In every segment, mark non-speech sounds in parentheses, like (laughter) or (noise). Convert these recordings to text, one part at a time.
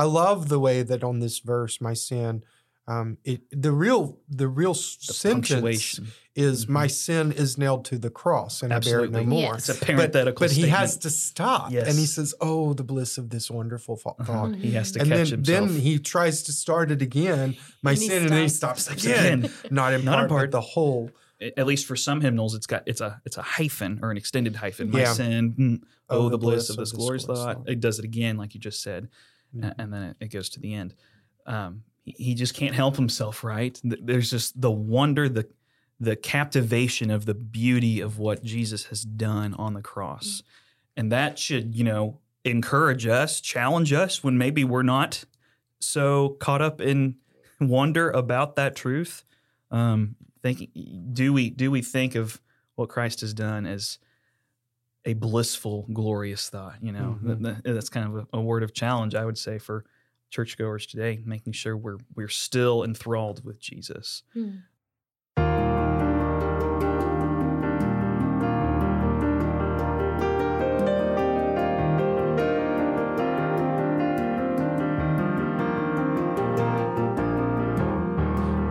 I love the way that on this verse, my sin, um, it the real the real The sentence punctuation. is Mhm. my sin is nailed to the cross and I bear it no Absolutely. more. Yes. It's a But- parenthetical But he has to stop, and he says, "Oh, the bliss of this wonderful fa- Uh-huh. thought." He has to And catch then, himself. then he tries to start it again, my And he sin, and then he stops. stops again. Again. (laughs) Not in Not in part, part. but the whole. at least for some hymnals, it's got it's a it's a hyphen or an extended hyphen. My Yeah. sin, mm, oh, the bliss of this glorious glorious thought. thought. It does it again, like you just said, Mhm. and then it, it goes to the end. Um, he, he just can't help himself, right? There's just the wonder, the the captivation of the beauty of what Jesus has done on the cross, and that should you know encourage us, challenge us when maybe we're not so caught up in wonder about that truth. Um, thinking, do we do we think of what Christ has done as a blissful, glorious thought? You know, Mhm. That- that- that's kind of a, a word of challenge, I would say, for churchgoers today, making sure we're we're still enthralled with Jesus. Hmm.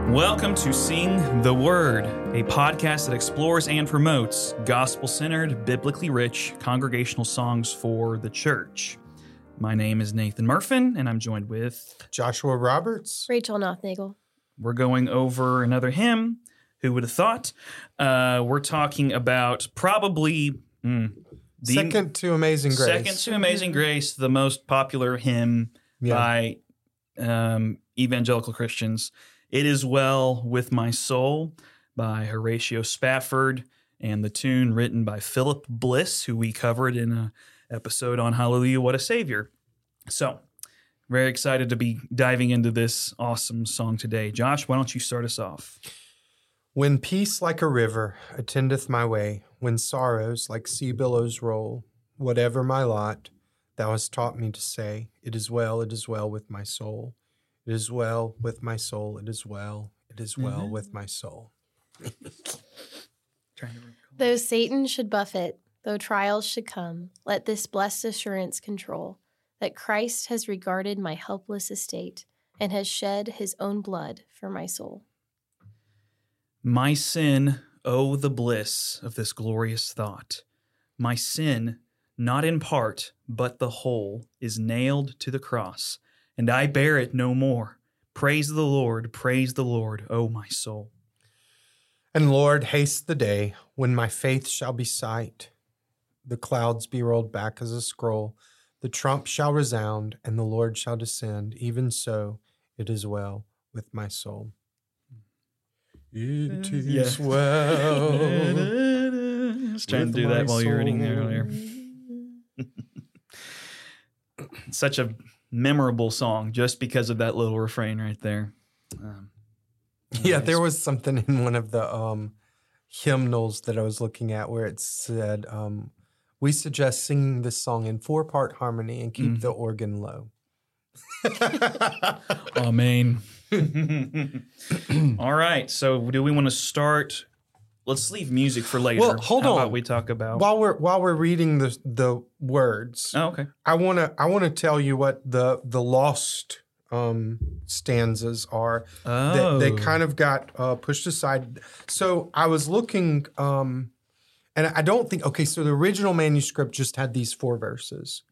Welcome to Sing the Word, a podcast that explores and promotes gospel centered, biblically rich congregational songs for the church. My name is Nathan Murfin, and I'm joined with. Joshua Roberts. Rachel Nothnagel. We're going over another hymn. Who would have thought? Uh, we're talking about probably mm, the Second to Amazing Grace. second to Amazing Grace, the most popular hymn yeah. by um, evangelical Christians. It is well with my soul by Horatio Spafford, and the tune written by Philip Bliss, who we covered in a episode on Hallelujah, What a Savior. So, very excited to be diving into this awesome song today. Josh, why don't you start us off? When peace like a river attendeth my way, when sorrows like sea billows roll, whatever my lot, thou hast taught me to say, It is well, it is well with my soul. It is well with my soul. It is well. It is well Mhm. with my soul. Trying to recall. Though Satan should buffet, though trials should come, let this blessed assurance control that Christ has regarded my helpless estate and has shed his own blood for my soul. My sin, oh, the bliss of this glorious thought. My sin, not in part, but the whole, is nailed to the cross, and I bear it no more. Praise the Lord, praise the Lord, O my soul. And Lord, haste the day when my faith shall be sight, the clouds be rolled back as a scroll, the trump shall resound, and the Lord shall descend. Even so, it is well with my soul. It is Yeah. well. I was trying to do that my while you were reading there earlier. (laughs) Such a memorable song just because of that little refrain right there. Um, Yeah, there was something in one of the um, hymnals that I was looking at where it said, um, "We suggest singing this song in four-part harmony and keep Mhm. the organ low." (laughs) Amen. (laughs) All right. So, do we want to start? Let's leave music for later. Well, hold How on. About we talk about. while we're while we're reading the the words, oh, okay. I want to I want to tell you what the the lost um, stanzas are. Oh, They, they kind of got uh, pushed aside. So I was looking, um, and I don't think okay. So the original manuscript just had these four verses,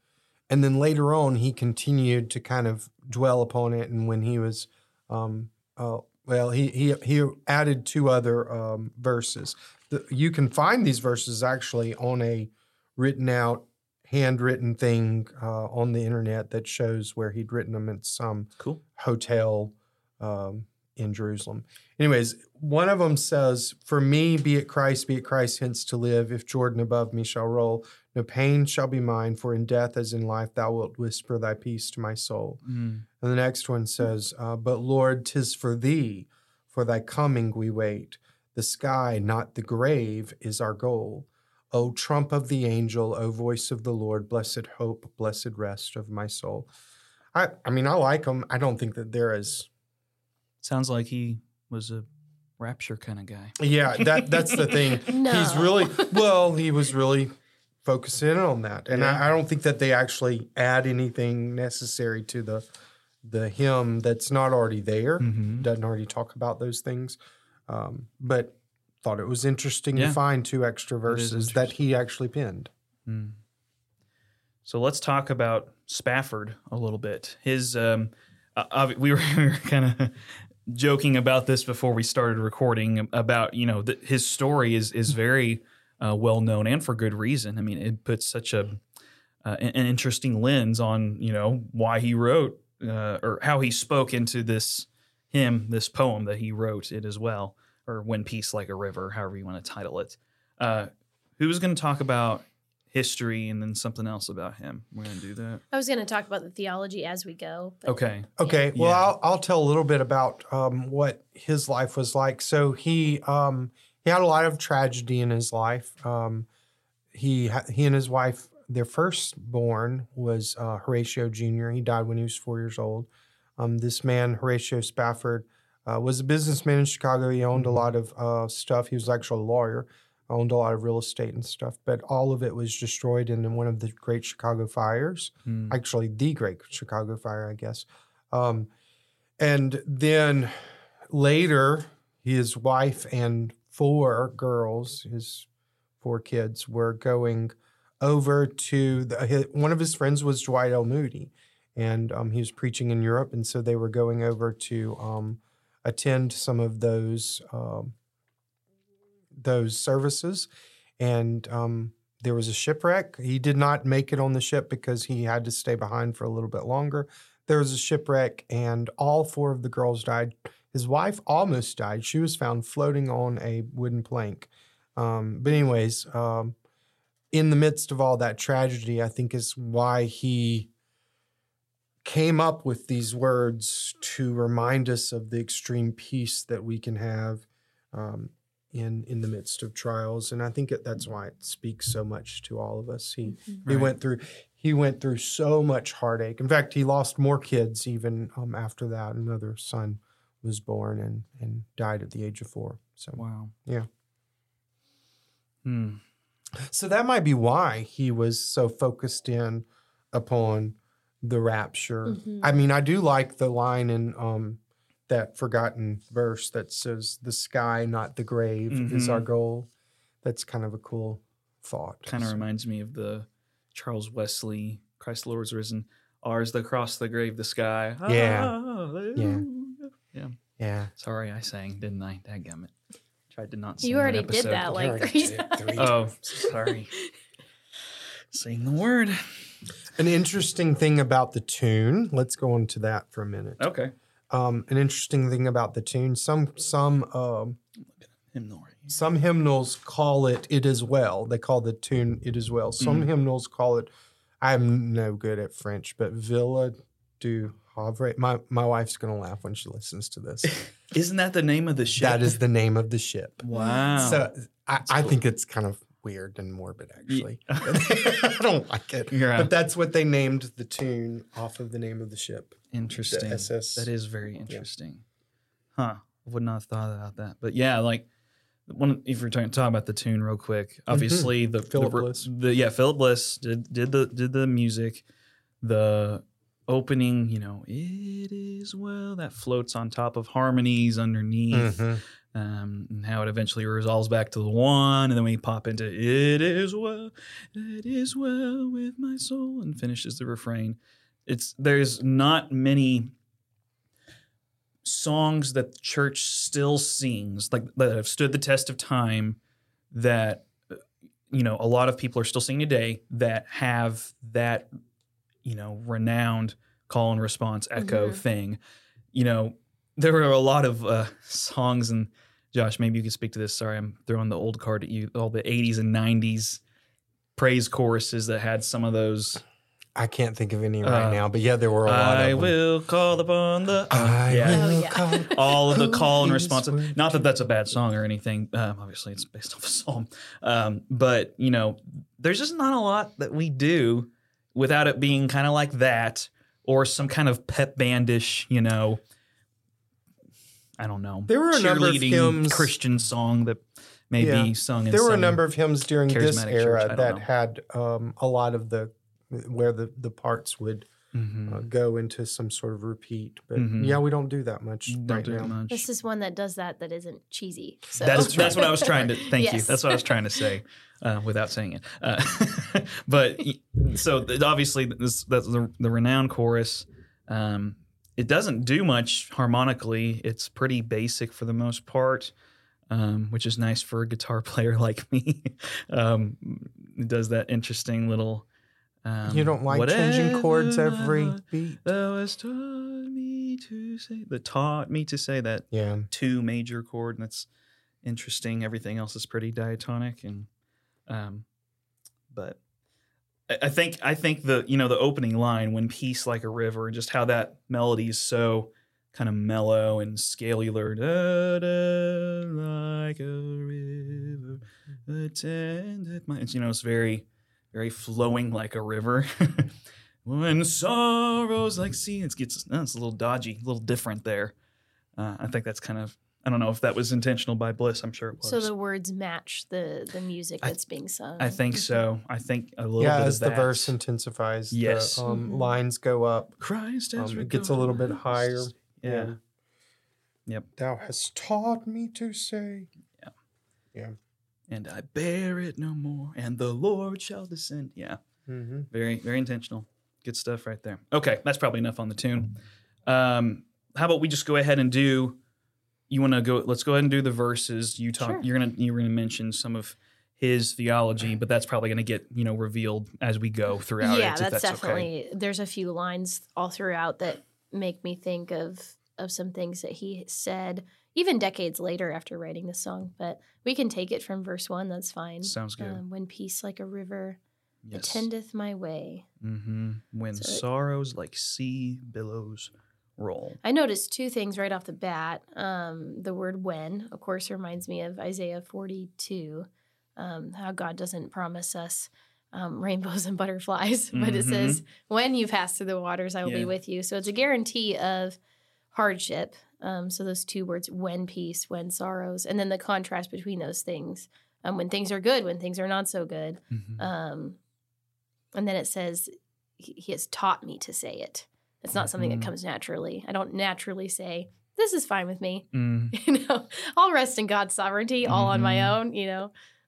and then later on he continued to kind of dwell upon it. And when he was, um, uh, well, he he he added two other um, verses. The, you can find these verses actually on a written out handwritten thing uh, on the internet that shows where he'd written them at some cool. hotel um, in Jerusalem. Anyways, one of them says, For me, be it Christ, be it Christ, hence to live. If Jordan above me shall roll, no pain shall be mine, for in death as in life thou wilt whisper thy peace to my soul. Mm. And the next one says, uh, But Lord, 'tis for thee, for thy coming we wait. The sky, not the grave, is our goal. O trump of the angel, O voice of the Lord, blessed hope, blessed rest of my soul. I, I mean, I like them. I don't think that they're as Sounds like he was a rapture kind of guy. Yeah, that that's the thing. (laughs) No. He's really well. He was really focus in on that. And Yeah. I, I don't think that they actually add anything necessary to the the hymn that's not already there. Mhm. Doesn't already talk about those things. Um, but thought it was interesting Yeah. to find two extra verses that he actually penned. Mm. So let's talk about Spafford a little bit. His, um, uh, we were, (laughs) we were kind of joking about this before we started recording about you know that his story is is very uh, well known and for good reason. I mean, it puts such a uh, an an interesting lens on you know why he wrote uh, or how he spoke into this hymn, this poem that he wrote it as well, or "When Peace Like a River," however you want to title it. Uh, who's going to talk about history and then something else about him? We're going to do that. I was going to talk about the theology as we go. But Okay. Okay, well, Yeah. I'll, I'll tell a little bit about um, what his life was like. So he um, he had a lot of tragedy in his life. Um, he he and his wife, their firstborn was uh, Horatio Jr. He died when he was four years old. Um, this man, Horatio Spafford, uh, was a businessman in Chicago. He owned a lot of uh, stuff. He was actually a lawyer, owned a lot of real estate and stuff. But all of it was destroyed in one of the Great Chicago fires Hmm. actually the Great Chicago Fire, I guess. Um, and then later, his wife and four girls, his four kids, were going over to the, hi- one of his friends was Dwight L. Moody, and um, he was preaching in Europe, and so they were going over to um, attend some of those um, those services, and um, there was a shipwreck. He did not make it on the ship because he had to stay behind for a little bit longer. There was a shipwreck, and all four of the girls died. His wife almost died. She was found floating on a wooden plank. Um, but, anyways, um, in the midst of all that tragedy, I think is why he came up with these words to remind us of the extreme peace that we can have um, in in the midst of trials. And I think that's why it speaks so much to all of us. He he went through he went through so much heartache. In fact, he lost more kids even um, after that. Another son was born and and died at the age of four. So Wow. Yeah. Hmm. so that might be why he was so focused in upon the rapture. Mhm. I mean, I do like the line in um, that forgotten verse that says, "The sky, not the grave, is our Mhm. goal." That's kind of a cool thought. Kind of reminds me of the Charles Wesley, Christ the Lord is risen. Ours the cross, the grave, the sky. Yeah. Hallelujah. Yeah. yeah. Sorry, I sang, didn't I? Dadgummit. Tried to not sing. You that already did that like already three times. three Oh, times. sorry. (laughs) Saying the word. An interesting thing about the tune. Let's go into that for a minute. Okay. Um, an interesting thing about the tune. Some some um, Hymnal. some hymnals call it "It Is Well." They call the tune "It Is Well." Some Mhm. hymnals call it. I'm no good at French, but Villa du Havre. My my wife's gonna laugh when she listens to this. (laughs) Isn't that the name of the ship? that is the name of the ship. Wow. So I, I think it's kind of weird and morbid, actually. Yeah. (laughs) (laughs) I don't like it. You're. But that's what they named the tune off of the name of the ship. Interesting. SS. That is very interesting. Huh. I would not have thought about that. But yeah, like one if we're talking, talking about the tune real quick. Obviously the Mm-hmm. Philip the, Bliss. the yeah, Philip Bliss did did the did the music. The opening, you know, it is well that floats on top of harmonies underneath. Mhm. Um, and how it eventually resolves back to the one, and then we pop into "It is well, it is well with my soul," and finishes the refrain. It's there's not many songs that the church still sings like that have stood the test of time that uh, you know a lot of people are still singing today that have that you know renowned call and response echo Mhm. thing you know there were a lot of uh, songs and josh maybe you could speak to this sorry i'm throwing the old card at you all the 80s and 90s praise choruses that had some of those I can't think of any right Uh, now, but yeah, there were a lot i of them. will call upon the I yeah will Oh, yeah. call (laughs) all of the call and response. Not that that's a bad song or anything. Um, obviously, it's based off a psalm. Um, but you know, there's just not a lot that we do without it being kind of like that or some kind of pep bandish. You know, I don't know. There were a number of hymns- Christian song that maybe Yeah. sung in there were a number of hymns during this church, era that know. had um, a lot of the where the the parts would Mhm. uh, go into some sort of repeat. But Mhm. yeah, we don't do that much Don't right do now. much. This is one that does that that isn't cheesy. So That's that's what I was trying to. (laughs) Thank you. That's what I was trying to say, uh, without saying it. Uh, (laughs) but so obviously, this that's the, the renowned chorus. Um, it doesn't do much harmonically. It's pretty basic for the most part, um, which is nice for a guitar (laughs) player like me. um, it does that interesting little. Um, you don't like changing chords every beat. Thou hast taught me to say that taught me to say that Yeah. two major chord, and that's interesting. Everything else is pretty diatonic, and um, but I, I think I think the you know the opening line when peace like a river, and just how that melody is so kind of mellow and scalular, da, da, like a river, attended my. You know, it's very very flowing like a river. (laughs) when sorrows like sea, it gets no, it's a little dodgy, a little different there. Uh, I think that's kind of I don't know if that was intentional by Bliss. I'm sure it was. So the words match the the music I- that's being sung. I think so. I think a little Yeah, bit as of the verse intensifies, Yes. the um, Mhm. lines go up. Christ has Um, it gets a little bit higher. us. Yeah. Yep. Thou hast taught me to say. And I bear it no more, and the Lord shall descend. Yeah. Mm-hmm. Very, very intentional. Good stuff right there. Okay, that's probably enough on the tune. Um, how about we just go ahead and do? You want to go? Let's go ahead and do the verses. You talk. Sure. You're gonna you're gonna mention some of his theology, but that's probably gonna get you know revealed as we go throughout. yeah, it, if that's, okay. definitely. There's a few lines all throughout that make me think of of some things that he said, even decades later after writing the song. But we can take it from verse one. That's fine. Sounds good. Um, when peace like a river Yes. attendeth my way. hmm When So it- sorrows like sea billows roll. I noticed two things right off the bat. Um, the word when, of course, reminds me of Isaiah 42, um, how God doesn't promise us um, (laughs) rainbows and butterflies, (laughs) but it Mhm. says, when you pass through the waters, I will Yeah. be with you. So it's a guarantee of hardship. Um, so those two words, when peace, when sorrows, and then the contrast between those things. Um, when things are good, when things are not so good. Mhm. Um, and then it says, he, he has taught me to say it. It's not something Mhm. that comes naturally. I don't naturally say, this is fine with me. Mm, (laughs) You know, I'll rest in God's sovereignty all on my Mhm. own. You know,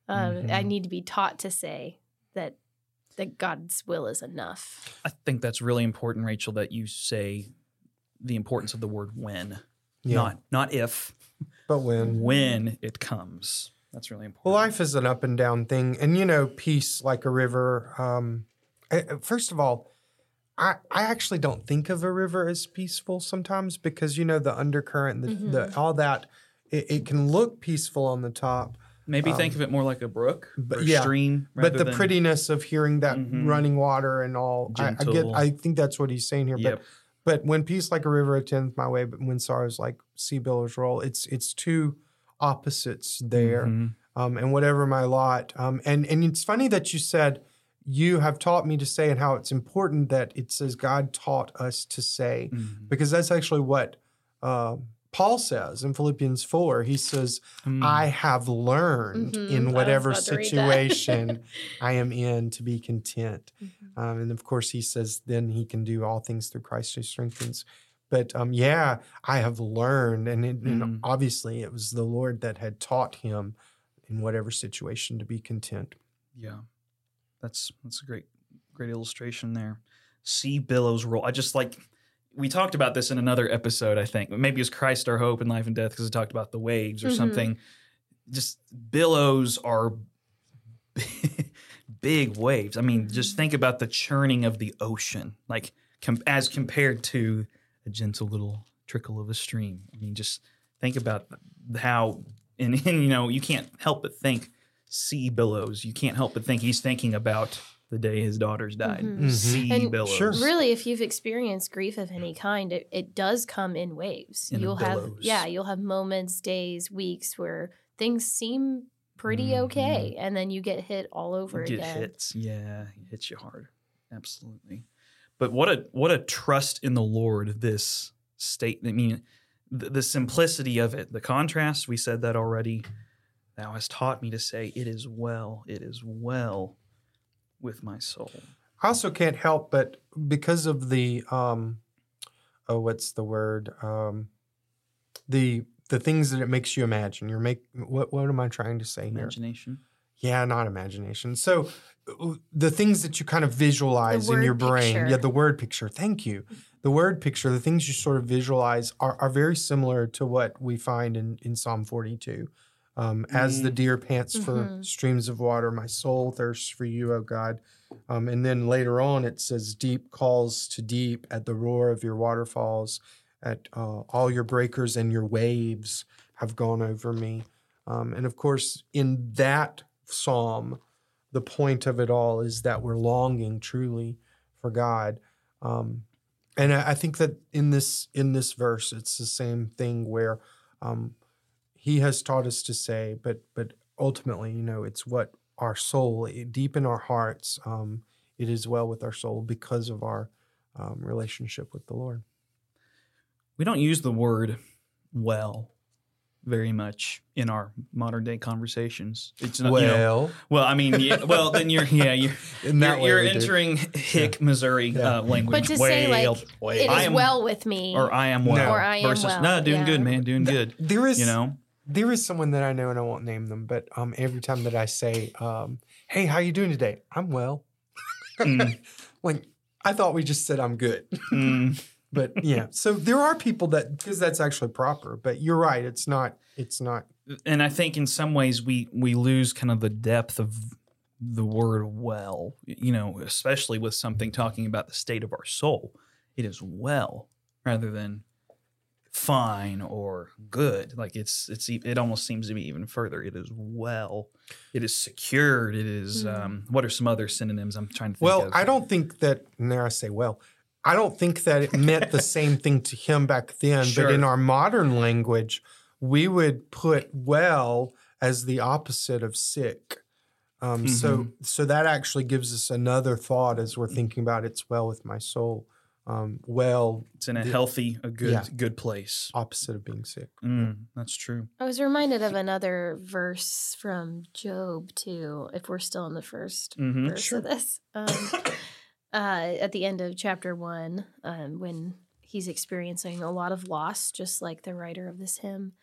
um, I Mhm. need to be taught to say that that God's will is enough. I think that's really important, Rachel, that you say the importance of the word when, Yeah. not not if, But when when it comes. That's really important. Well, life is an up and down thing, and you know, peace like a river. Um, eh, eh, first of all, I I actually don't think of a river as peaceful sometimes because you know the undercurrent, the, the all that. It, it can look peaceful on the top, Maybe think um, of it more like a brook but or a yeah, stream. but the than- prettiness of hearing that Mhm. running water and all, I, I get. I think that's what he's saying here. Yep. But but when peace like a river attends my way, but when sorrows like sea billows roll, it's it's two opposites there Mhm. um, and whatever my lot. Um, and and it's funny that you said you have taught me to say and how it's important that it says God taught us to say Mhm. because that's actually what uh, Paul says in Philippians four. He says, Mm. "I have learned Mhm. In whatever about to read that. situation (laughs) I am in to be content." Mhm. Um, and of course, he says, "Then he can do all things through Christ who strengthens." But um, yeah, I have learned, and, it, and Mhm. obviously, it was the Lord that had taught him in whatever situation to be content. Yeah, that's that's a great great illustration there. Sea billows roll. I just like we talked about this in another episode. I think maybe it's Christ our hope in life and death because we talked about the waves or Mhm. something. Just billows are (laughs) big waves. I mean, just think about the churning of the ocean, like com- as compared to a gentle little trickle of a stream. I mean, just think about how, and, (laughs) and you know, you can't help but think sea billows. You can't help but think he's thinking about the day his daughters died. Mhm. Mhm. Sea And billows. Sure. Really, if you've experienced grief of any kind, it, it does come in waves. In you'll have yeah, you'll have moments, days, weeks where things seem pretty Mhm. okay, and then you get hit all over get again. hits. Yeah, it hits you hard. Absolutely. But what a what a trust in the Lord this state. I mean, the, the simplicity of it, the contrast. We said that already. Thou hast taught me to say, It is well, it is well with my soul. I also can't help but because of the um oh what's the word um the the things that it makes you imagine. You're make what what am I trying to say here? Imagination. Yeah, not imagination. So uh, the things that you kind of visualize in word your brain, picture. yeah, the word picture. Thank you. The word picture, the things you sort of visualize are, are very similar to what we find in, in Psalm 42. Um, As the deer pants for Mhm. streams of water, my soul thirsts for you, O God. Um, and then later on, it says, Deep calls to deep at the roar of your waterfalls, at uh, all your breakers and your waves have gone over me. Um, and of course, in that psalm, the point of it all is that we're longing truly for God. Um, and I, I think that in this in this verse, it's the same thing where um, He has taught us to say, but but ultimately, you know, it's what our soul, deep in our hearts, um, it is well with our soul because of our um, relationship with the Lord. We don't use the word well very much in our modern day conversations. It's not, you know, well, I mean, yeah, well, then you're, (laughs) yeah, you're, in that you're, way you're we do. entering hick Missouri Yeah. uh, language. But to say, like, well, It is I am- well with me. or I am well, Or I am versus well, no, doing yeah. good, man, doing good. there is You know, there is someone that I know, and I won't name them, but um, every time that I say, um, "Hey, how you doing today?" I'm well. Mm. (laughs) like I thought we just said I'm good, Mm, (laughs) but yeah. So there are people that because that's actually proper. But you're right. It's not. It's not. and I think in some ways we we lose kind of the depth of the word well. You know, especially with something talking about the state of our soul. It is well rather than fine or good. Like it's it's e- it almost seems to be even further. It is well. It is secured. It is. Mhm. Um, what are some other synonyms? I'm trying to think. Well, of. I don't think that. Now I say well. I don't think that it meant the (laughs) same thing to him back then. But in our modern language, we would put well as the opposite of sick. Um, So, Mm-hmm. so that actually gives us another thought as we're thinking about it's well with my soul. Um, well, It's in a the- healthy, a good, Yeah. good place. opposite of being sick. Mm, that's true. I was reminded of another verse from Job too. If we're still in the 1st Mhm. verse Sure. of this, um, (coughs) uh, at the end of chapter one, um, when he's experiencing a lot of loss, just like the writer of this hymn,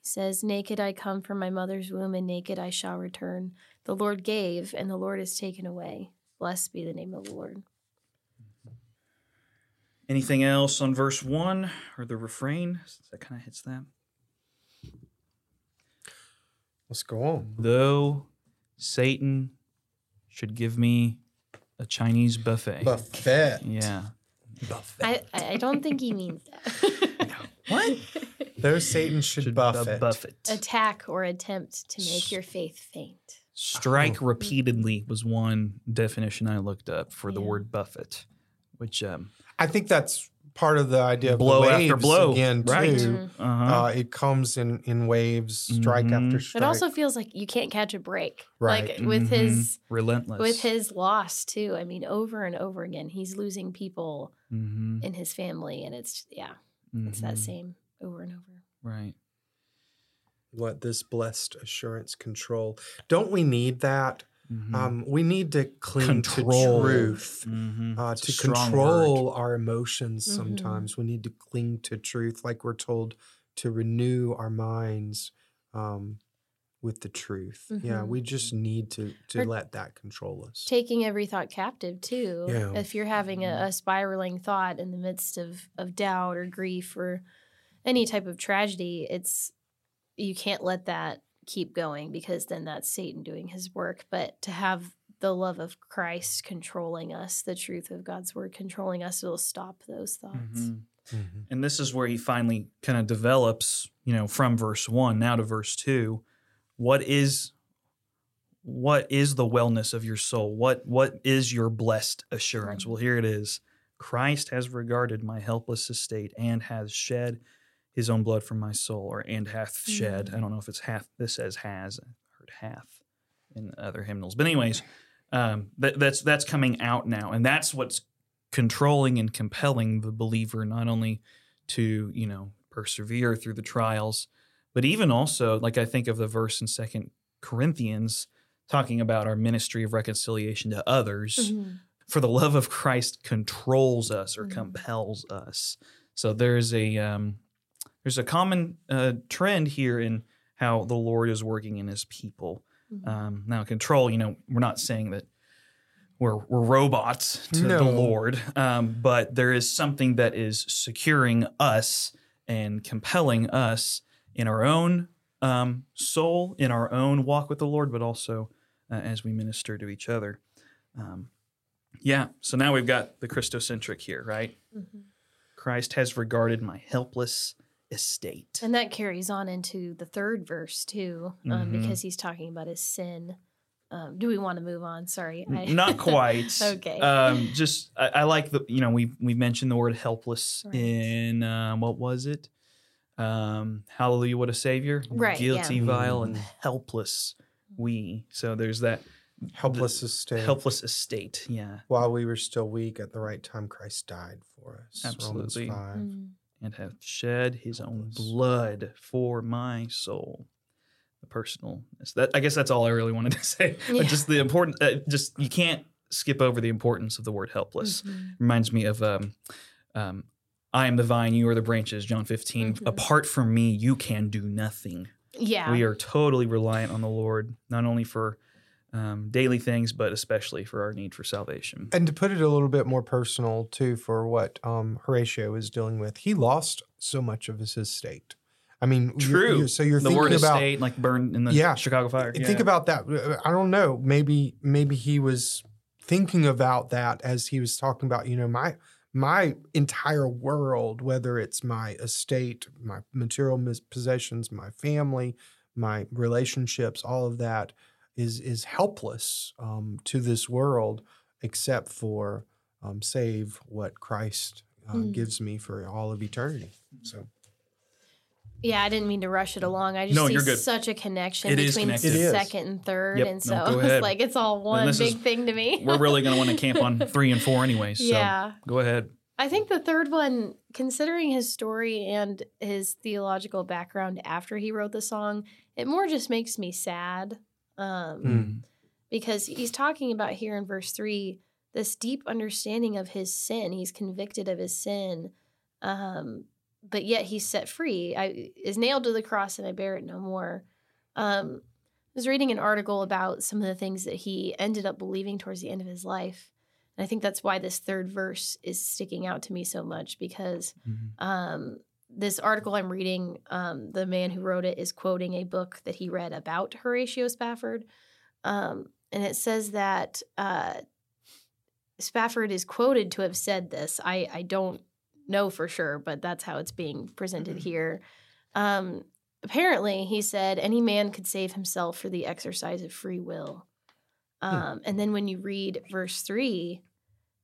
he says, "Naked I come from my mother's womb, and naked I shall return. The Lord gave, and the Lord has taken away. Blessed be the name of the Lord." Anything else on verse one or the refrain? That kind of hits that. Let's go on. Though Satan should give me a Chinese buffet. Buffet. Yeah. Buffet. I I don't think he means that. (laughs) What? Though Satan should, Should buffet. bu- buffet. Attack or attempt to make your faith faint. Strike Oh. repeatedly was one definition I looked up for the word buffet, which um, I think that's part of the idea of blow the after blow, again right? too. uh-huh. Uh, it comes in in waves, strike Mhm. after strike. It also feels like you can't catch a break. Right. Like with Mhm. his relentless with his loss too. I mean, over and over again, he's losing people Mhm. in his family, and it's yeah, it's that Mhm. same over and over. right. let this blessed assurance control. Don't we need that? Mhm. Um, we need to cling Control. to truth. Mhm. Uh, to control word. our emotions Mhm. sometimes we need to cling to truth like we're told to renew our minds um, with the truth yeah Mhm. we just need to to Or- let that control us Taking every thought captive too. Yeah. If you're having a, a spiraling thought in the midst of of doubt or grief or any type of tragedy, it's you can't let that keep going because then that's Satan doing his work. But to have the love of Christ controlling us, the truth of God's word controlling us, it will stop those thoughts. Mhm. Mhm. And this is where he finally kind of develops, you know, from verse one now to verse two. What is what is the wellness of your soul? What what is your blessed assurance? Well, here it is. Christ has regarded my helpless estate and has shed his own blood from my soul, or and hath shed. I don't know if it's hath. This says has. I heard hath in other hymnals, but anyways, um, that, that's that's coming out now, and that's what's controlling and compelling the believer not only to you know persevere through the trials but even also like I think of the verse in Second Corinthians talking about our ministry of reconciliation to others. Mhm. For the love of Christ controls us or Mhm. compels us. So there's a um, there's a common uh, trend here in how the Lord is working in His people. Mhm. Um, now, control, you know, we're not saying that we're, we're robots to the Lord, um, but there is something that is securing us and compelling us in our own um, soul, in our own walk with the Lord, but also uh, as we minister to each other. Um, yeah, so now we've got the Christocentric here, right? Mhm. Christ has regarded my helpless estate. And that carries on into the third verse too, um, Mhm. because he's talking about his sin. Um, do we want to move on? Sorry, I- N- Not (laughs) quite. Okay. Um, just I, I like the you know we we mentioned the word helpless Right. in um, what was it? Um, Hallelujah, what a savior! Right, yeah. Guilty, vile, and Mm. helpless we. So there's that Helpless estate. helpless estate. Yeah, While we were still weak, at the right time, Christ died for us. Romans Absolutely. 5. Mm. And hath shed his own blood for my soul. The personalness. That I guess that's all I really wanted to (laughs) say. Yeah. Just the important. Uh, just you can't skip over the importance of the word helpless. Mhm. reminds me of um, um, I am the vine, you are the branches, John 15. Mhm. Apart from me, you can do nothing. Yeah. We are totally reliant on the Lord, not only for um, daily things, but especially for our need for salvation. And to put it a little bit more personal, too, for what um, Horatio is dealing with, he lost so much of his estate. I mean, True. you- so you're the thinking word about estate, like burned in the Yeah. Chicago fire. think about that. I don't know. Maybe maybe he was thinking about that as he was talking about. You know, my my entire world, whether it's my estate, my material mis- possessions, my family, my relationships, all of that is is helpless um, to this world, except for um, save what Christ uh, Mm. gives me for all of eternity. So Yeah, I didn't mean to rush it along. I just No, see you're good. such a connection It is between connected. Second and third, Yep. and so go (laughs) it's like it's all one big is- thing to me. (laughs) We're really going to want to camp on three and four, anyways. So yeah. go ahead. I think the third one, considering his story and his theological background after he wrote the song, it more just makes me sad. Um, Mm. because he's talking about here in verse three this deep understanding of his sin. He's convicted of his sin, um, but yet he's set free. I is nailed to the cross, and I bear it no more. Um, I was reading an article about some of the things that he ended up believing towards the end of his life, and I think that's why this third verse is sticking out to me so much because Mhm. um, this article I'm reading, um, the man who wrote it is quoting a book that he read about Horatio Spafford. Um, and it says that uh, Spafford is quoted to have said this. I, I don't know for sure, but that's how it's being presented here. Um, apparently, he said, any man could save himself for the exercise of free will. Um, And then when you read verse three,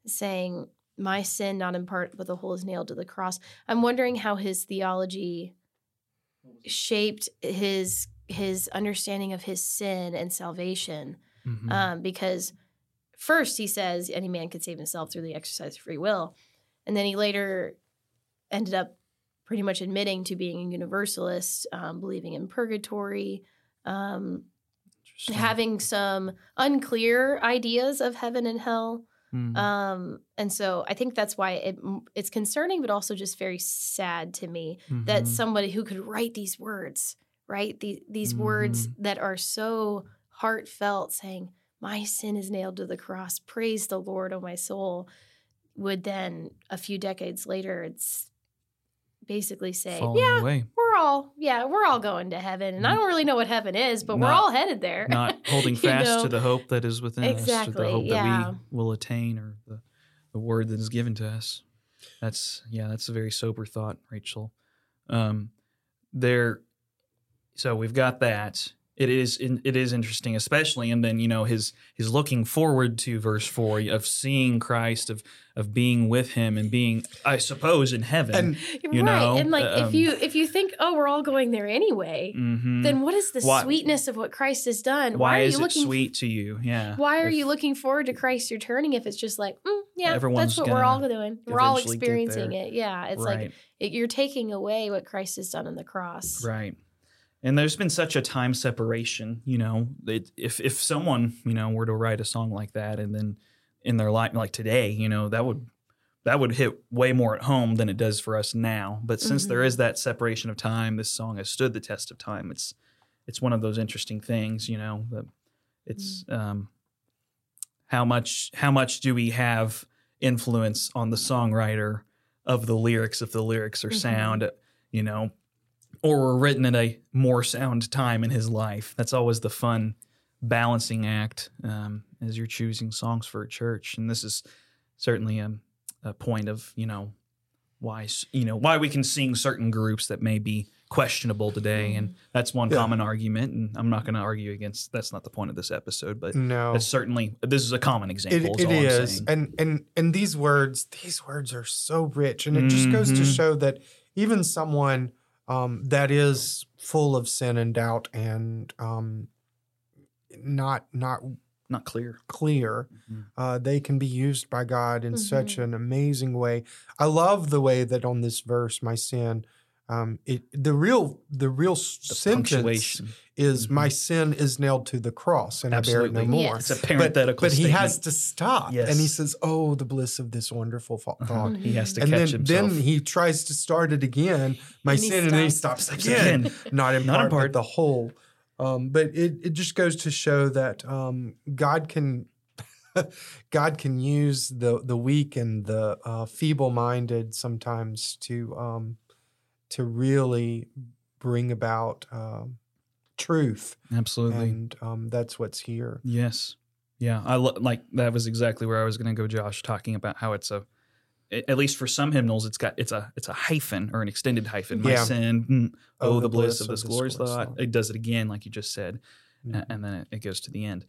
saying, My sin, not in part, but the whole is nailed to the cross. I'm wondering how his theology shaped his his understanding of his sin and salvation. Mhm. Um, because first he says any man could save himself through the exercise of free will, and then he later ended up pretty much admitting to being a universalist, um, believing in purgatory, um, having some unclear ideas of heaven and hell. Mhm. Um, and so I think that's why it it's concerning, but also just very sad to me that Mhm. somebody who could write these words, right? These these words Mm-hmm. that are so heartfelt, saying, "My sin is nailed to the cross. Praise the Lord, O my soul," would then a few decades later, it's basically say, falling "Yeah, away, we're all yeah, we're all going to heaven, and I Mm. don't really know what heaven is, but we're all headed there." not (laughs) holding fast know? to the hope that is within us, to the hope yeah. that we will attain, or the, the word that is given to us. That's yeah, that's a very sober thought, Rachel. Um, there, so we've got that. It is in, it is interesting, especially, and then you know his his looking forward to verse four of seeing Christ, of of being with Him, and being, I suppose, in heaven. and You right, know, and like um, if you if you think, "Oh, we're all going there anyway," Mhm. then what is the Why- sweetness of what Christ has done? why are is you it looking sweet to you? Yeah. Why are If- you looking forward to Christ returning if it's just like, mm, yeah, Everyone's that's what we're all doing. We're all experiencing it. Yeah, it's right. like it, you're taking away what Christ has done on the cross. Right. And there's been such a time separation you know it, if if someone you know were to write a song like that and then in their life like today you know that would that would hit way more at home than it does for us now but since there Mhm. is that separation of time this song has stood the test of time it's it's one of those interesting things you know that it's um how much how much do we have influence on the songwriter of the lyrics if the lyrics are Mhm. sound you know or were written at a more sound time in his life. That's always the fun balancing act um, as you're choosing songs for a church. And this is certainly a, a point of you know why you know why we can sing certain groups that may be questionable today. And that's one Yeah. common argument. And i'm not going to argue against that's not the point of this episode but No. it's certainly this is a common example is it all I'm and and and these words, these words are so rich, and it just goes to Mhm. show that even someone um, that is full of sin and doubt and um, not not not clear clear, Mhm. uh, they can be used by God in such Mhm. an amazing way. I love the way that on this verse, my sin, um, it the real the real the sentence punctuation is Mhm. my sin is nailed to the cross, and I bear it no more. Yes. it's a But, parenthetical but he has to stop, and he says, "Oh, the bliss of this wonderful thou- Uh-huh. thought." he has to And catch then, himself then he tries to start it again, my And he sin, and then he stops. stops again, Again. (laughs) not in Not in part, part. but the whole. Um, but it, it just goes to show that um, God can (laughs) God can use the the weak and the uh, feeble minded sometimes to um, to really bring about um, truth, absolutely and um, that's what's here. Yes. Yeah. I lo- like that was exactly where I was going to go, Josh, talking about how it's a, at least for some hymnals, it's got, it's a, it's a hyphen or an extended hyphen. My Yeah. sin. mm, oh, the, bliss, of this glorious thought. It does it again, like you just said. Mhm. And then it, it goes to the end.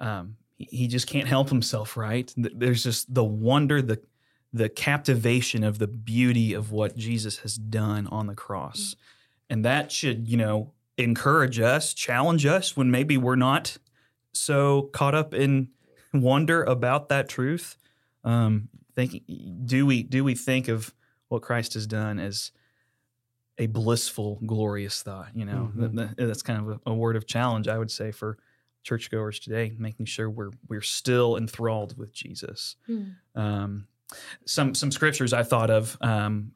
Um, he, he just can't help himself, right? There's just the wonder, the, the captivation of the beauty of what Jesus has done on the cross. And that should, you know, encourage us, challenge us when maybe we're not so caught up in wonder about that truth. Um, thinking, do we do we think of what Christ has done as a blissful, glorious thought? You know, Mhm. That- that- that's kind of a, a word of challenge, I would say, for churchgoers today, making sure we're we're still enthralled with Jesus. Hmm. Um, some some scriptures I thought of, um,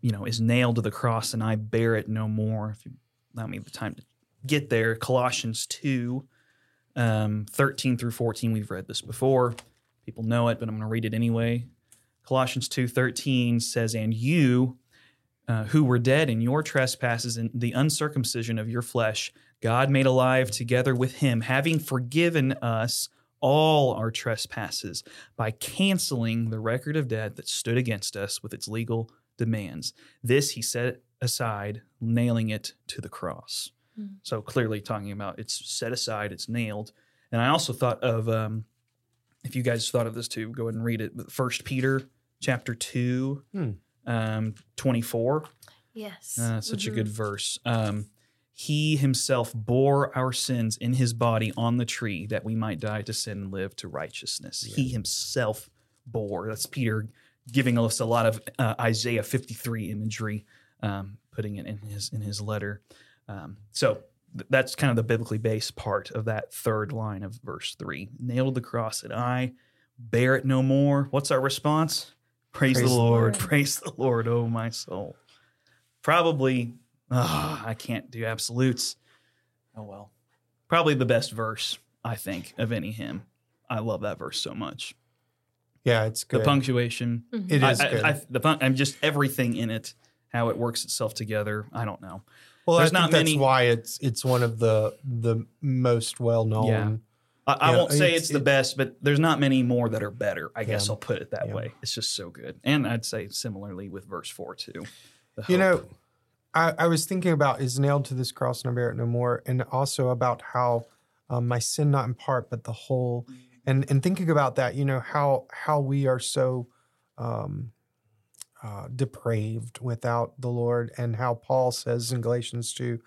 you know, is nailed to the cross and I bear it no more. If you allow me the time to get there, Colossians two, um, thirteen through fourteen. We've read this before. People know it, but I'm going to read it anyway. Colossians two thirteen says, "And you." Uh, who were dead in your trespasses and the uncircumcision of your flesh, God made alive together with him, having forgiven us all our trespasses by canceling the record of debt that stood against us with its legal demands. This he set aside, nailing it to the cross. Hmm. So clearly talking about it's set aside, it's nailed. And I also thought of, um, if you guys thought of this too, go ahead and read it. But First Peter chapter two, Hmm. um, 24. Yes. Uh, such Mhm. a good verse. Um, he himself bore our sins in his body on the tree that we might die to sin and live to righteousness. He himself bore. That's Peter giving us a lot of uh, Isaiah 53 imagery, um, putting it in his in his letter. Um, so th- that's kind of the biblically based part of that third line of verse three. Nailed the cross, and I bear it no more. What's our response? Praise, Praise the the Lord. Lord. Praise the Lord, oh my soul. Probably, ah, I can't do absolutes. Oh well. Probably the best verse, I think, of any hymn. I love that verse so much. Yeah, it's good. The good. punctuation, Mhm. It I, is I- good. I- the pun- I'm just everything in it, how it works itself together. I don't know. well, there's I think not that's many- why it's it's one of the the most well known. Yeah. I, I Yeah, won't say it's- it's, the it- best, but there's not many more that are better. I guess I'll put it that Yeah. way. It's just so good. And I'd say similarly with verse four too. You know, hope. I, I was thinking about is nailed to this cross and I bear it no more, and also about how um, my sin not in part but the whole, and and thinking about that, you know how how we are so um, uh, depraved without the Lord, and how Paul says in Galatians two,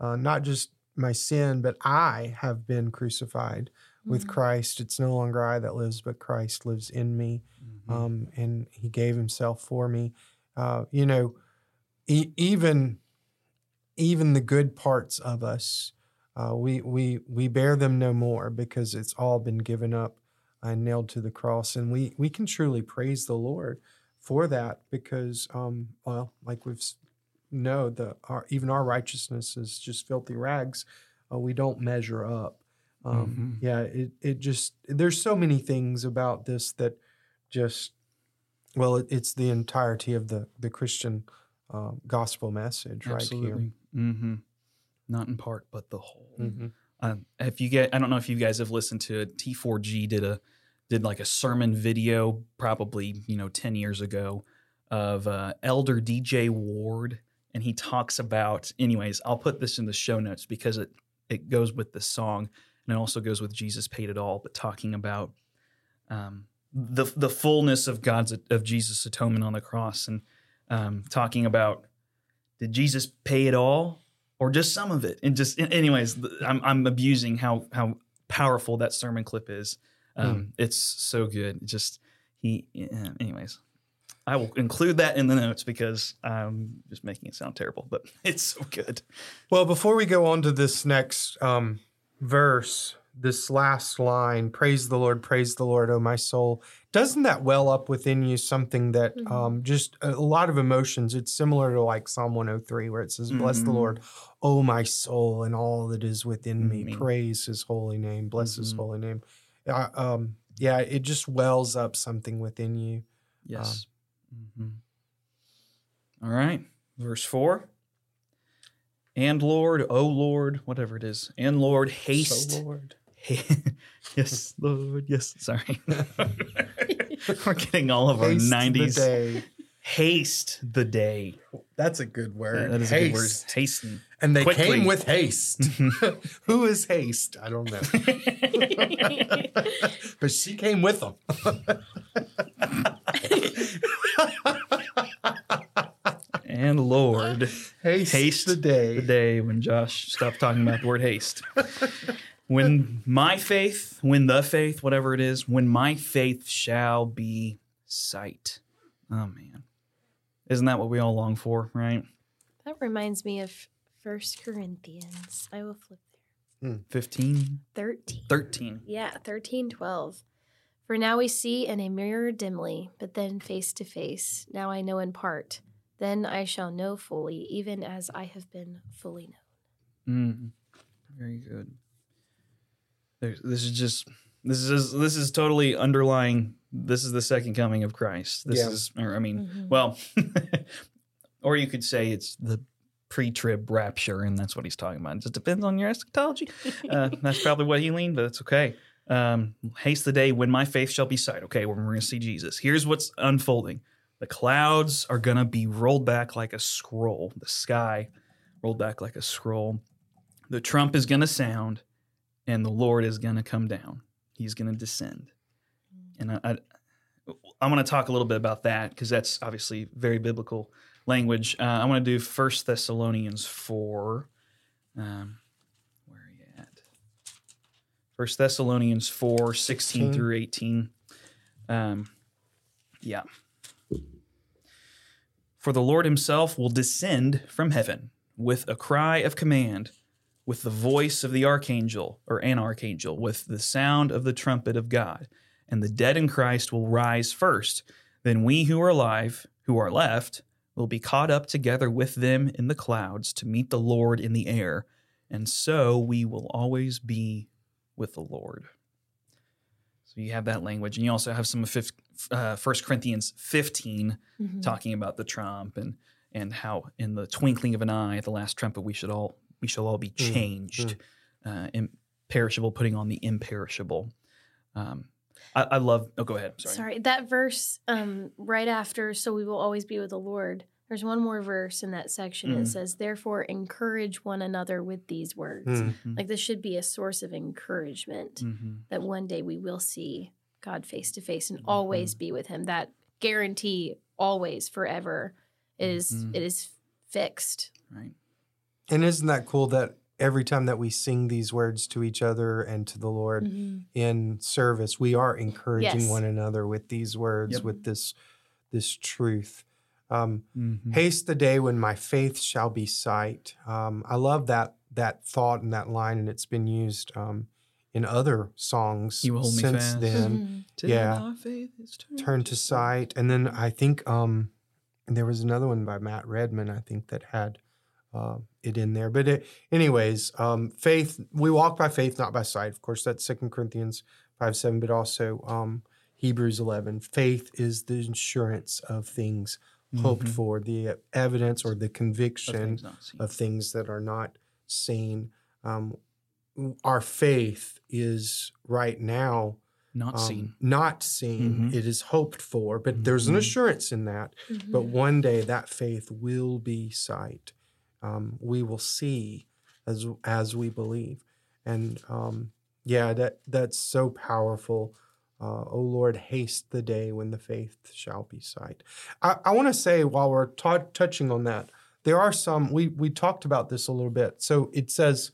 uh, not just my sin, but I have been crucified with Mhm. Christ. It's no longer I that lives, but Christ lives in me Mhm. um, and he gave himself for me. Uh, you know, e- even even the good parts of us, uh, we we we bear them no more because it's all been given up and nailed to the cross, and we we can truly praise the Lord for that because, um, well, like we've know the our, even our righteousness is just filthy rags. Uh, we don't measure up. Um, Mhm. Yeah, it it just there's so many things about this that just well, it, it's the entirety of the the Christian uh, gospel message right here. Mm-hmm. Not in part, but the whole. Mhm. Um, if you get, I don't know if you guys have listened to it. T4G did a did like a sermon video, probably you know ten years ago, of uh, Elder DJ Ward, and he talks about. Anyways, I'll put this in the show notes because it it goes with the song, and it also goes with Jesus paid it all. But talking about um, the the fullness of God's of Jesus' atonement on the cross, and um, talking about did Jesus pay it all or just some of it? And just, anyways, I'm I'm abusing how how powerful that sermon clip is. Um, It's so good. Just he, yeah, anyways. I will include that in the notes because I'm just making it sound terrible, but (laughs) it's so good. Well, before we go on to this next um, verse, this last line, "Praise the Lord, praise the Lord, oh my soul," doesn't that well up within you something that Mhm. um, just a, a lot of emotions? It's similar to like Psalm 103, where it says, "Bless the Mhm. Lord, oh my soul, and all that is within me. Mhm. Praise His holy name. Bless His Mhm. holy name." Uh, um, yeah, it just wells up something within you. Yes. Mhm. All right. Verse 4. And Lord, oh Lord, whatever it is, and Lord, haste. So, Lord. (laughs) yes, Lord. Yes. Sorry. (laughs) We're getting all of our Haste the 90s. day. Haste the day. That's a good word. that is a good word. Haste. Hasten. And they Quickly. came with haste. Mm-hmm. (laughs) Who is haste? I don't know. but she came with them. and Lord, haste, Haste the day. the day when Josh stopped talking about the word haste. When my faith, when the faith, whatever it is, when my faith shall be sight. Oh man. Isn't that what we all long for, right? that reminds me of First Corinthians. I will flip there. 15, 13. 13. Yeah, thirteen twelve. For now we see in a mirror dimly, but then face to face. Now I know in part. Then I shall know fully, even as I have been fully known. Mm, very good. There's, this is just this is this is totally underlying. This is the second coming of Christ. This Yeah. is, or I mean, Mhm. well, (laughs) or you could say it's the pre-trib rapture, and that's what he's talking about. It just depends on your eschatology. Uh, that's probably what he leaned, but it's okay. Um, haste the day when my faith shall be sight. Okay, when we're going to see Jesus. Here's what's unfolding: the clouds are going to be rolled back like a scroll. The sky rolled back like a scroll. The trump is going to sound, and the Lord is going to come down. He's going to descend. And I, I, I'm going to talk a little bit about that because that's obviously very biblical language. Uh, I want to do First Thessalonians 4. Um, where are you at? First Thessalonians 4, 16 16. through 18. Um, yeah. For the Lord himself will descend from heaven with a cry of command, with the voice of the archangel or an archangel, with the sound of the trumpet of God. And the dead in Christ will rise first. Then we who are alive, who are left, will be caught up together with them in the clouds to meet the Lord in the air. And so we will always be with the Lord. So you have that language. And you also have some of fif- uh, 1 Corinthians 15 Mhm. talking about the trump and and how in the twinkling of an eye at the last trumpet we should all we shall all be Mm, changed uh, imperishable putting on the imperishable um, I, I love oh go ahead sorry, Sorry. that verse um, right after, so we will always be with the Lord. There's one more verse in that section. Mm. It says, "Therefore, encourage one another with these words." Mm. Mhm. Like this should be a source of encouragement Mhm. that one day we will see God face to face and Mm-hmm. always be with Him. That guarantee, always, forever, is Mhm. it is fixed. right And isn't that cool that every time that we sing these words to each other and to the Lord in service, we are encouraging Yes. one another with these words, Yep. with this this truth. Um, Mhm. Haste the day when my faith shall be sight. Um, I love that that thought and that line, and it's been used um, in other songs You will hold me since fast. then. Mhm. Yeah. faith is turned Turn to sight, and then I think um, there was another one by Matt Redman. I think that had uh, it in there. But it, anyways, um, faith. We walk by faith, not by sight. Of course, that's Second Corinthians five seven, but also um, Hebrews eleven. Faith is the assurance of things hoped Mhm. for, the evidence or the Of conviction things of things that are not seen. Um, our faith is right now not um, seen. not seen. Mhm. It is hoped for, but there's an Mhm. assurance in that. But Mhm. one day that faith will be sight. Um, we will see as as we believe, and um, yeah, that that's so powerful. Uh, oh Lord, haste the day when the faith shall be sight. I, I want to say while we're ta- touching on that, there are some we we talked about this a little bit. So it says,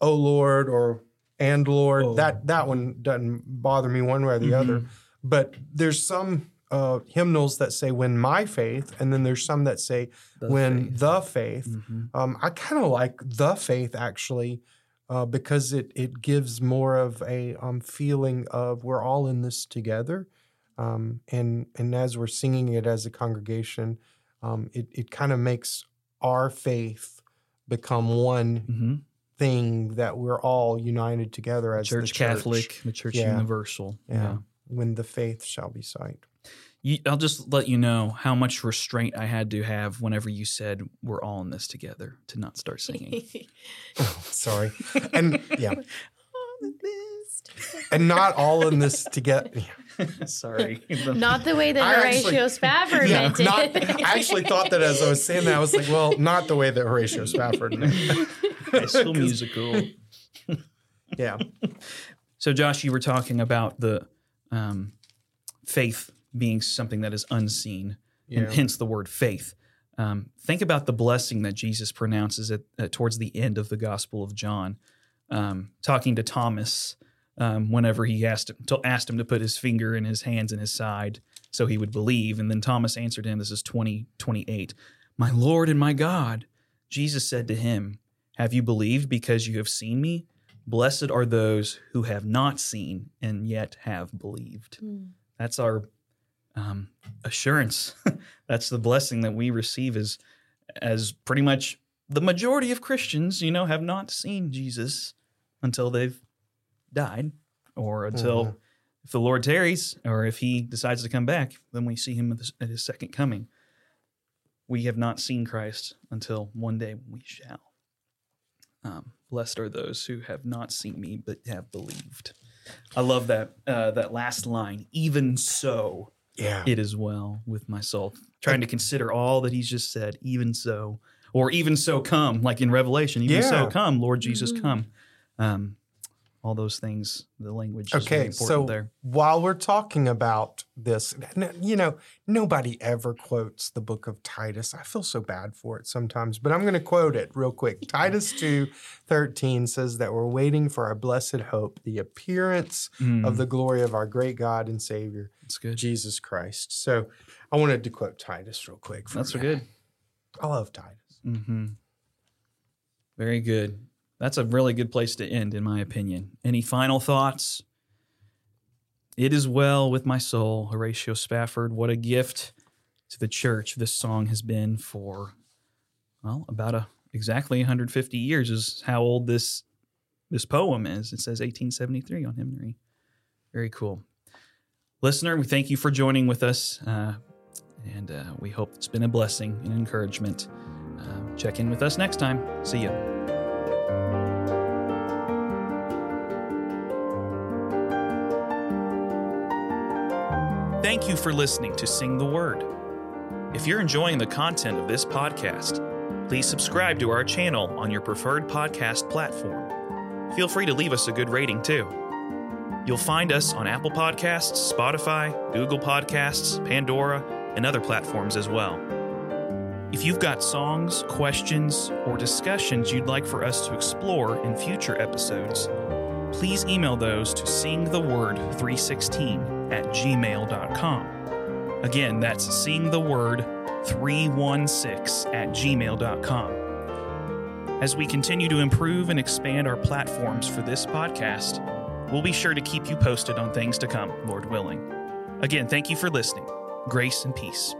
"Oh Lord," or "and Lord." Oh. That that one doesn't bother me one way or the other. Mhm. But there's some uh, hymnals that say "When my faith," and then there's some that say The "When faith. the faith." Mhm. Um, I kind of like the faith actually uh, because it it gives more of a um, feeling of we're all in this together, um, and and as we're singing it as a congregation, um, it it kind of makes our faith become one Mhm. thing that we're all united together as Church, the church. Catholic, the Church Yeah. Universal. Yeah. When the faith shall be sight. You, I'll just let you know how much restraint I had to have whenever you said we're all in this together to not start singing. (laughs) Sorry, and yeah, (laughs) and not all in this together. (laughs) Sorry. Not the way that I Horatio actually- Spafford Yeah, meant it. I actually thought that as I was saying that, I was like, well, not the way that Horatio Spafford meant. it. High School Musical. Yeah. So, Josh, you were talking about the um, faith being something that is unseen, Yeah. and hence the word faith. Um, think about the blessing that Jesus pronounces at, at towards the end of the Gospel of John, um, talking to Thomas um, whenever he asked him, to, asked him to put his finger in his hands in his side so he would believe. And then Thomas answered him, this is 20, 28, My Lord and my God. Jesus said to him, Have you believed because you have seen me? Blessed are those who have not seen and yet have believed. Mm. That's our um, assurance. (laughs) That's the blessing that we receive as, as pretty much the majority of Christians, you know, have not seen Jesus until they've died or until Mhm. if the Lord tarries or if he decides to come back, then we see him at his- at his second coming. We have not seen Christ until one day we shall. Um, blessed are those who have not seen me but have believed. I love that uh, that last line. Even so, Yeah. it is well with my soul. Trying to consider all that he's just said. Even so, or even so, come. Like in Revelation, even so, come, Lord Jesus, Mhm. come. Um, all those things. The language Okay, important so there. while we're talking about this, you know, nobody ever quotes the book of Titus. I feel so bad for it sometimes, but I'm going to quote it real quick. (laughs) Titus 2 13 says that we're waiting for our blessed hope, the appearance of Mm, the glory of our great God and Savior, that's good. Jesus Christ. So I wanted to quote Titus real quick. That's you. good. I love Titus. hmm Very good. That's a really good place to end, in my opinion. Any final thoughts? It is well with my soul, Horatio Spafford. What a gift to the church this song has been for, well, about a exactly 150 years is how old this this poem is. It says 1873 on hymnary. Very cool. Listener, we thank you for joining with us, uh, and uh, we hope it's been a blessing and encouragement. Uh, check in with us next time. See you. Thank you for listening to Sing the Word. If you're enjoying the content of this podcast, please subscribe to our channel on your preferred podcast platform. Feel free to leave us a good rating too. You'll find us on Apple Podcasts, Spotify, Google Podcasts, Pandora, and other platforms as well. If you've got songs, questions, or discussions you'd like for us to explore in future episodes, please email those to singtheword316 at gmail.com. Again, that's singtheword 316 at gmail.com. As we continue to improve and expand our platforms for this podcast, we'll be sure to keep you posted on things to come, Lord willing. Again, thank you for listening. Grace and peace.